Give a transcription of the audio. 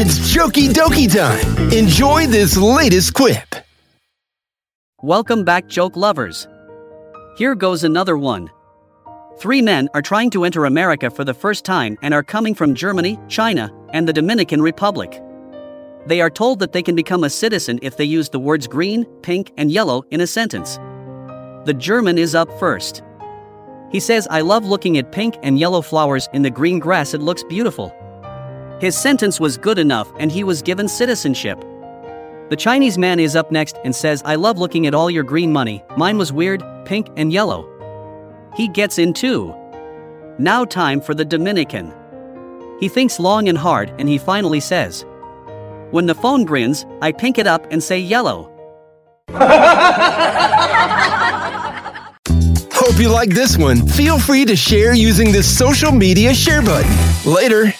It's JokieDokie time. Enjoy this latest quip. Welcome back, joke lovers. Here goes another one. Three men are trying to enter America for the first time and are coming from Germany, China, and the Dominican Republic. They are told that they can become a citizen if they use the words green, pink, and yellow in a sentence. The German is up first. He says, I love looking at pink and yellow flowers in the green grass, it looks beautiful. His sentence was good enough and he was given citizenship. The Chinese man is up next and says, I love looking at all your green money, mine was weird, pink, and yellow. He gets in too. Now, time for the Dominican. He thinks long and hard and he finally says, When the phone grins, I pink it up and say yellow. Hope you like this one. Feel free to share using this social media share button. Later.